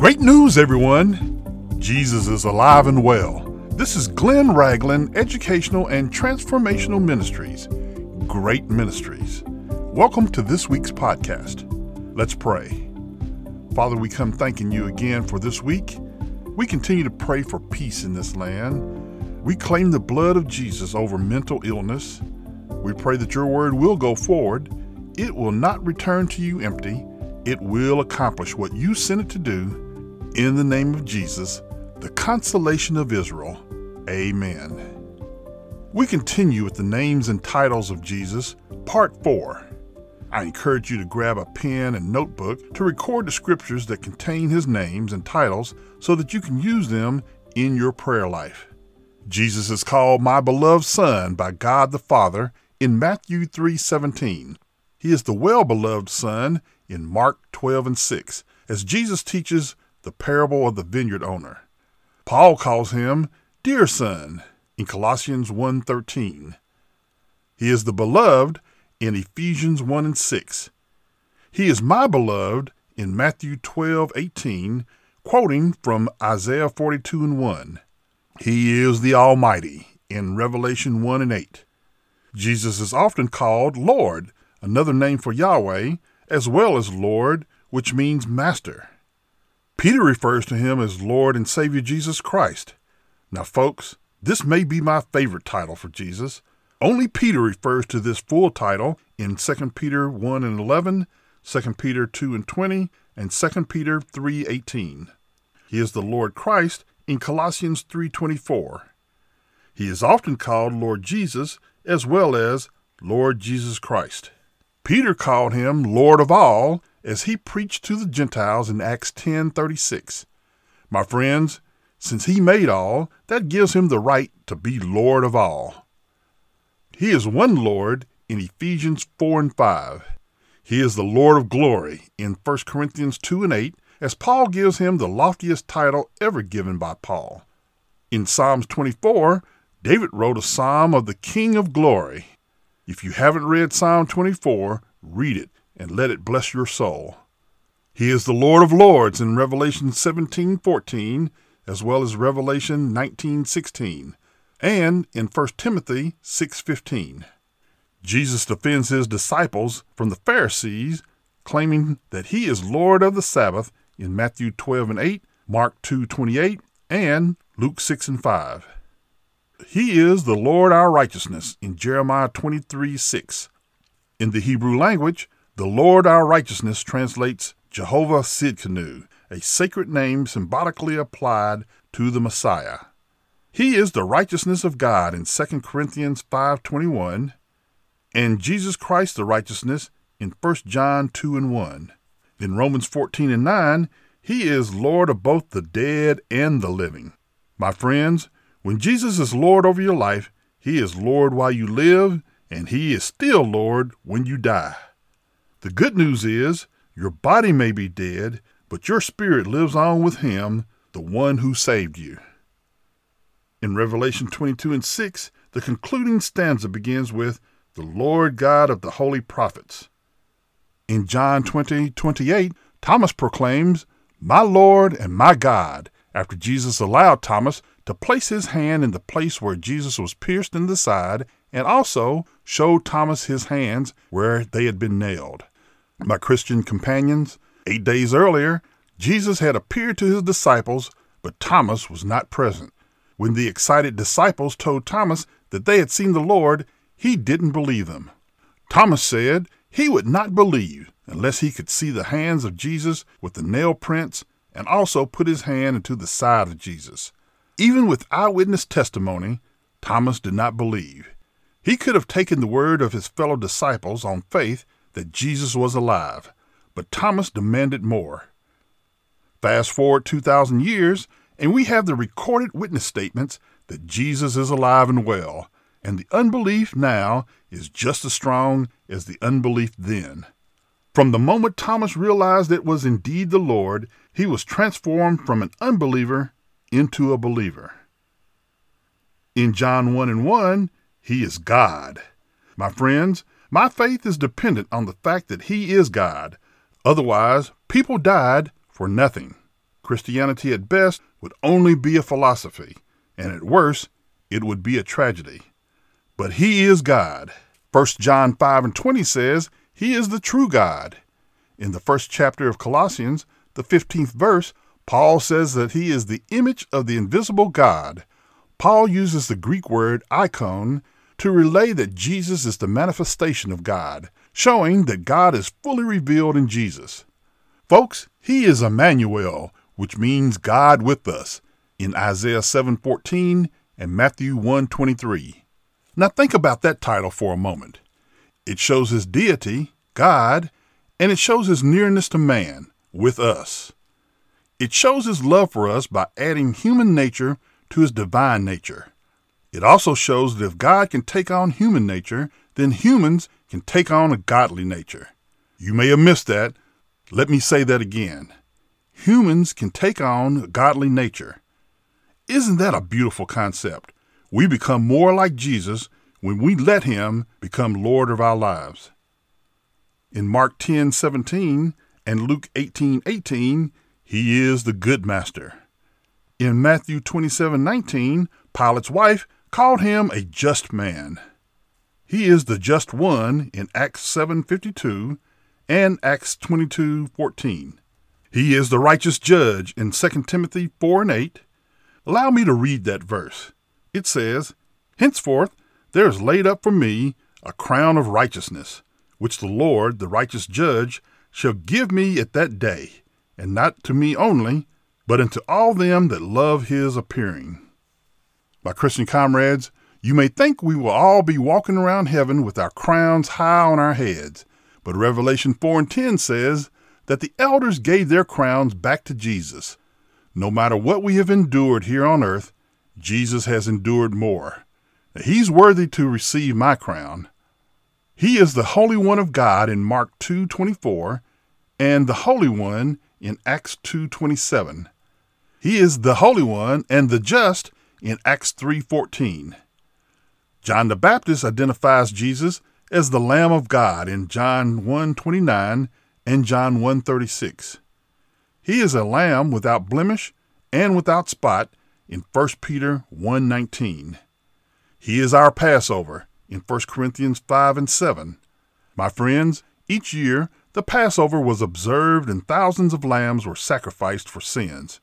Great news, everyone! Jesus is alive and well. This is Glenn Ragland, Educational and Transformational Ministries. Great Ministries. Welcome to this week's podcast. Let's pray. Father, we come thanking you again for this week. We continue to pray for peace in this land. We claim the blood of Jesus over mental illness. We pray that your word will go forward. It will not return to you empty. It will accomplish what you sent it to do in the name of Jesus, the consolation of Israel. Amen. We continue with the names and titles of Jesus, Part 4. I encourage you to grab a pen and notebook to record the scriptures that contain his names and titles so that you can use them in your prayer life. Jesus is called my beloved son by God the Father in Matthew 3:17. He is the well-beloved son in Mark 12 and 6 as Jesus teaches the parable of the vineyard owner. Paul calls him dear son in Colossians 1:13. He is the beloved in Ephesians 1 and 6. He is my beloved in Matthew 12:18, quoting from Isaiah 42 and 1. He is the Almighty in Revelation 1 and 8. Jesus is often called Lord, another name for Yahweh, as well as Lord, which means master. Peter refers to him as Lord and Savior Jesus Christ. Now, folks, this may be my favorite title for Jesus. Only Peter refers to this full title in 2 Peter 1 and 11, 2 Peter 2 and 20, and 2 Peter 3:18. He is the Lord Christ in Colossians 3:24. He is often called Lord Jesus as well as Lord Jesus Christ. Peter called him Lord of all as he preached to the Gentiles in Acts 10:36. My friends, since he made all, that gives him the right to be Lord of all. He is one Lord in Ephesians 4 and 5. He is the Lord of glory in 1 Corinthians 2 and 8, as Paul gives him the loftiest title ever given by Paul. In Psalms 24, David wrote a psalm of the King of Glory. If you haven't read Psalm 24, read it and let it bless your soul. He is the Lord of Lords in Revelation 17:14 as well as Revelation 19:16 and in 1 Timothy 6:15. Jesus defends his disciples from the Pharisees claiming that he is Lord of the Sabbath in Matthew 12 and 8, Mark 2:28 and Luke 6 and 5. He is the Lord our righteousness in Jeremiah 23 6. In the Hebrew language, the Lord our righteousness translates Jehovah Sidkenu, a sacred name symbolically applied to the Messiah. He is the righteousness of God in 2 Corinthians 5:21 and Jesus Christ the righteousness in 1 John 2 and 1. In Romans 14 and 9, he is Lord of both the dead and the living. My friends, when Jesus is Lord over your life, he is Lord while you live, and he is still Lord when you die. The good news is your body may be dead, but your spirit lives on with him, the one who saved you. In Revelation 22 and 6, the concluding stanza begins with, The Lord God of the holy prophets. In John 20 28, Thomas proclaims, My Lord and my God, after Jesus allowed Thomas to place his hand in the place where Jesus was pierced in the side and also showed Thomas his hands where they had been nailed my Christian companions, eight days earlier, Jesus had appeared to his disciples, but Thomas was not present. When the excited disciples told Thomas that they had seen the Lord, he didn't believe them. Thomas said he would not believe unless he could see the hands of Jesus with the nail prints and also put his hand into the side of Jesus. Even with eyewitness testimony, Thomas did not believe. He could have taken the word of his fellow disciples on faith that Jesus was alive, but Thomas demanded more. Fast forward 2,000 years, and we have the recorded witness statements that Jesus is alive and well, and the unbelief now is just as strong as the unbelief then. From the moment Thomas realized it was indeed the Lord, he was transformed from an unbeliever into a believer. In John 1 and 1, he is God. My friends, my faith is dependent on the fact that He is God. Otherwise, people died for nothing. Christianity at best would only be a philosophy, and at worst, it would be a tragedy. But He is God. 1 John 5 and 20 says, He is the true God. In the first chapter of Colossians, the 15th verse, Paul says that He is the image of the invisible God. Paul uses the Greek word icon to relay that Jesus is the manifestation of God, showing that God is fully revealed in Jesus. Folks, he is Emmanuel, which means God with us, in Isaiah 7:14 and Matthew 1:23. Now think about that title for a moment. It shows his deity, God, and it shows his nearness to man, with us. It shows his love for us by adding human nature to his divine nature. It also shows that if God can take on human nature, then humans can take on a godly nature. You may have missed that, let me say that again. Humans can take on a godly nature. Isn't that a beautiful concept? We become more like Jesus when we let him become Lord of our lives. In Mark 10:17 and Luke 18:18, he is the good master. In Matthew 27:19, Pilate's wife called him a just man. He is the just one in Acts 7:52 and Acts 22:14. He is the righteous judge in 2 Timothy 4 and 8. Allow me to read that verse. It says, Henceforth there is laid up for me a crown of righteousness, which the Lord, the righteous judge, shall give me at that day, and not to me only, but unto all them that love his appearing. My Christian comrades, you may think we will all be walking around heaven with our crowns high on our heads, but Revelation 4 and 10 says that the elders gave their crowns back to Jesus. No matter what we have endured here on earth, Jesus has endured more. He's worthy to receive my crown. He is the Holy One of God in Mark 2:24 and the Holy One in Acts 2:27. He is the Holy One and the just in Acts 3:14. John the Baptist identifies Jesus as the Lamb of God in John 1:29 and John 1:36. He is a lamb without blemish and without spot in 1 Peter 1:19. He is our Passover in 1 Corinthians 5 and 7. My friends, each year the Passover was observed and thousands of lambs were sacrificed for sins,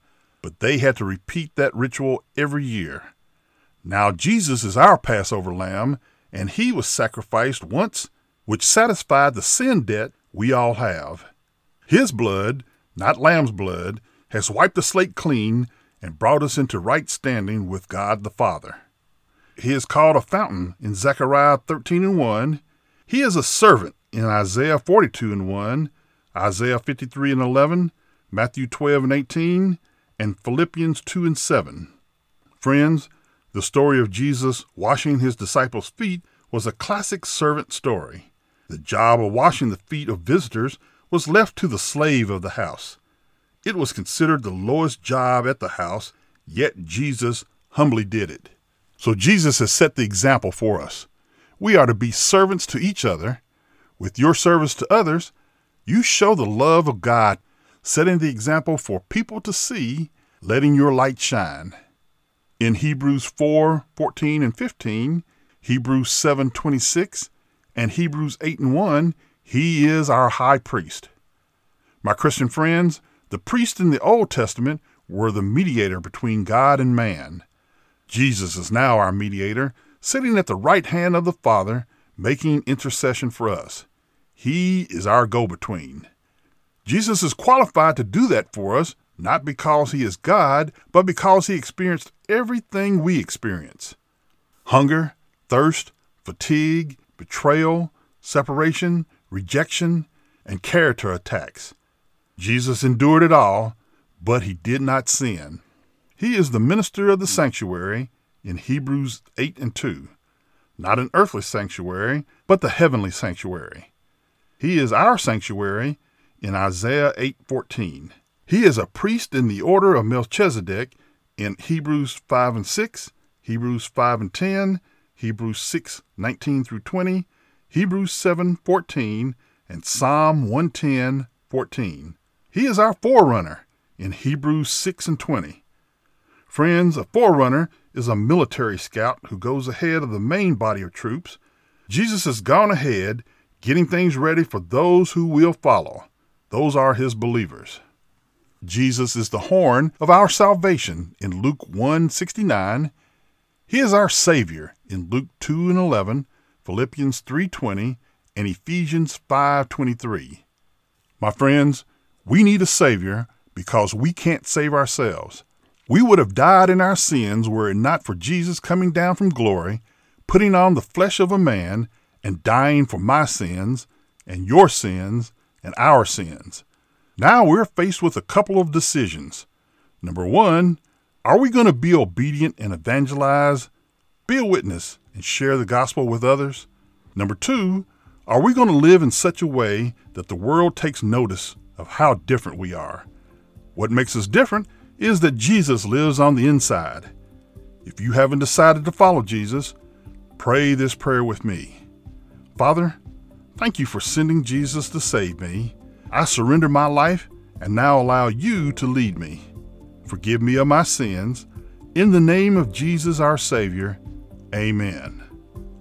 but they had to repeat that ritual every year. Now Jesus is our Passover lamb and he was sacrificed once, which satisfied the sin debt we all have. His blood, not lamb's blood, has wiped the slate clean and brought us into right standing with God the Father. He is called a fountain in Zechariah 13 and 1. He is a servant in Isaiah 42 and 1, Isaiah 53 and 11, Matthew 12 and 18, and Philippians 2 and 7. Friends, the story of Jesus washing his disciples' feet was a classic servant story. The job of washing the feet of visitors was left to the slave of the house. It was considered the lowest job at the house, yet Jesus humbly did it. So Jesus has set the example for us. We are to be servants to each other. With your service to others, you show the love of God, setting the example for people to see, letting your light shine. In Hebrews 4 14 and 15, Hebrews 7 26, and Hebrews 8 and 1, he is our high priest. My Christian friends, the priests in the Old Testament were the mediator between God and man. Jesus is now our mediator, sitting at the right hand of the Father, making intercession for us. He is our go between. Jesus is qualified to do that for us not because he is God, but because he experienced everything we experience hunger, thirst, fatigue, betrayal, separation, rejection, and character attacks. Jesus endured it all, but he did not sin. He is the minister of the sanctuary in Hebrews 8 and 2. Not an earthly sanctuary, but the heavenly sanctuary. He is our sanctuary in Isaiah 8:14. He is a priest in the order of Melchizedek in Hebrews 5 and 6, Hebrews 5 and 10, Hebrews 6 19 through 20, Hebrews 7 14, and Psalm 110 14. He is our forerunner in Hebrews 6 and 20. Friends, a forerunner is a military scout who goes ahead of the main body of troops. Jesus has gone ahead, getting things ready for those who will follow. Those are his believers. Jesus is the horn of our salvation in Luke 1:69. He is our savior in Luke 2 and 11, Philippians 3:20, and Ephesians 5:23. My friends, we need a savior because we can't save ourselves. We would have died in our sins were it not for Jesus coming down from glory, putting on the flesh of a man, and dying for my sins, and your sins, and our sins. Now we're faced with a couple of decisions. Number one, are we going to be obedient and evangelize, be a witness, and share the gospel with others? Number two, are we going to live in such a way that the world takes notice of how different we are? What makes us different is that Jesus lives on the inside. If you haven't decided to follow Jesus, pray this prayer with me. Father, thank you for sending Jesus to save me. I surrender my life and now allow you to lead me. Forgive me of my sins. In the name of Jesus our Savior, amen.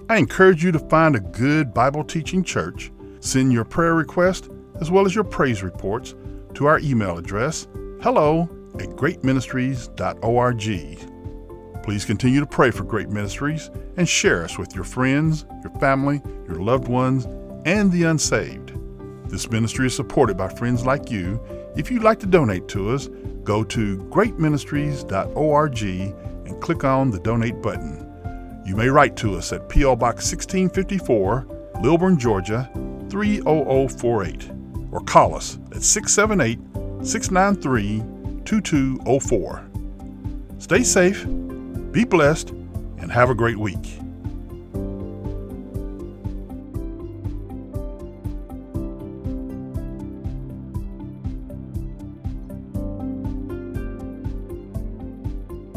I encourage you to find a good Bible teaching church. Send your prayer request as well as your praise reports to our email address hello at greatministries.org. Please continue to pray for Great Ministries and share us with your friends, your family, your loved ones, and the unsaved. This ministry is supported by friends like you. If you'd like to donate to us, go to greatministries.org and click on the donate button. You may write to us at P.O. Box 1654, Lilburn, Georgia 30048, or call us at 678 693 2204. Stay safe, be blessed, and have a great week.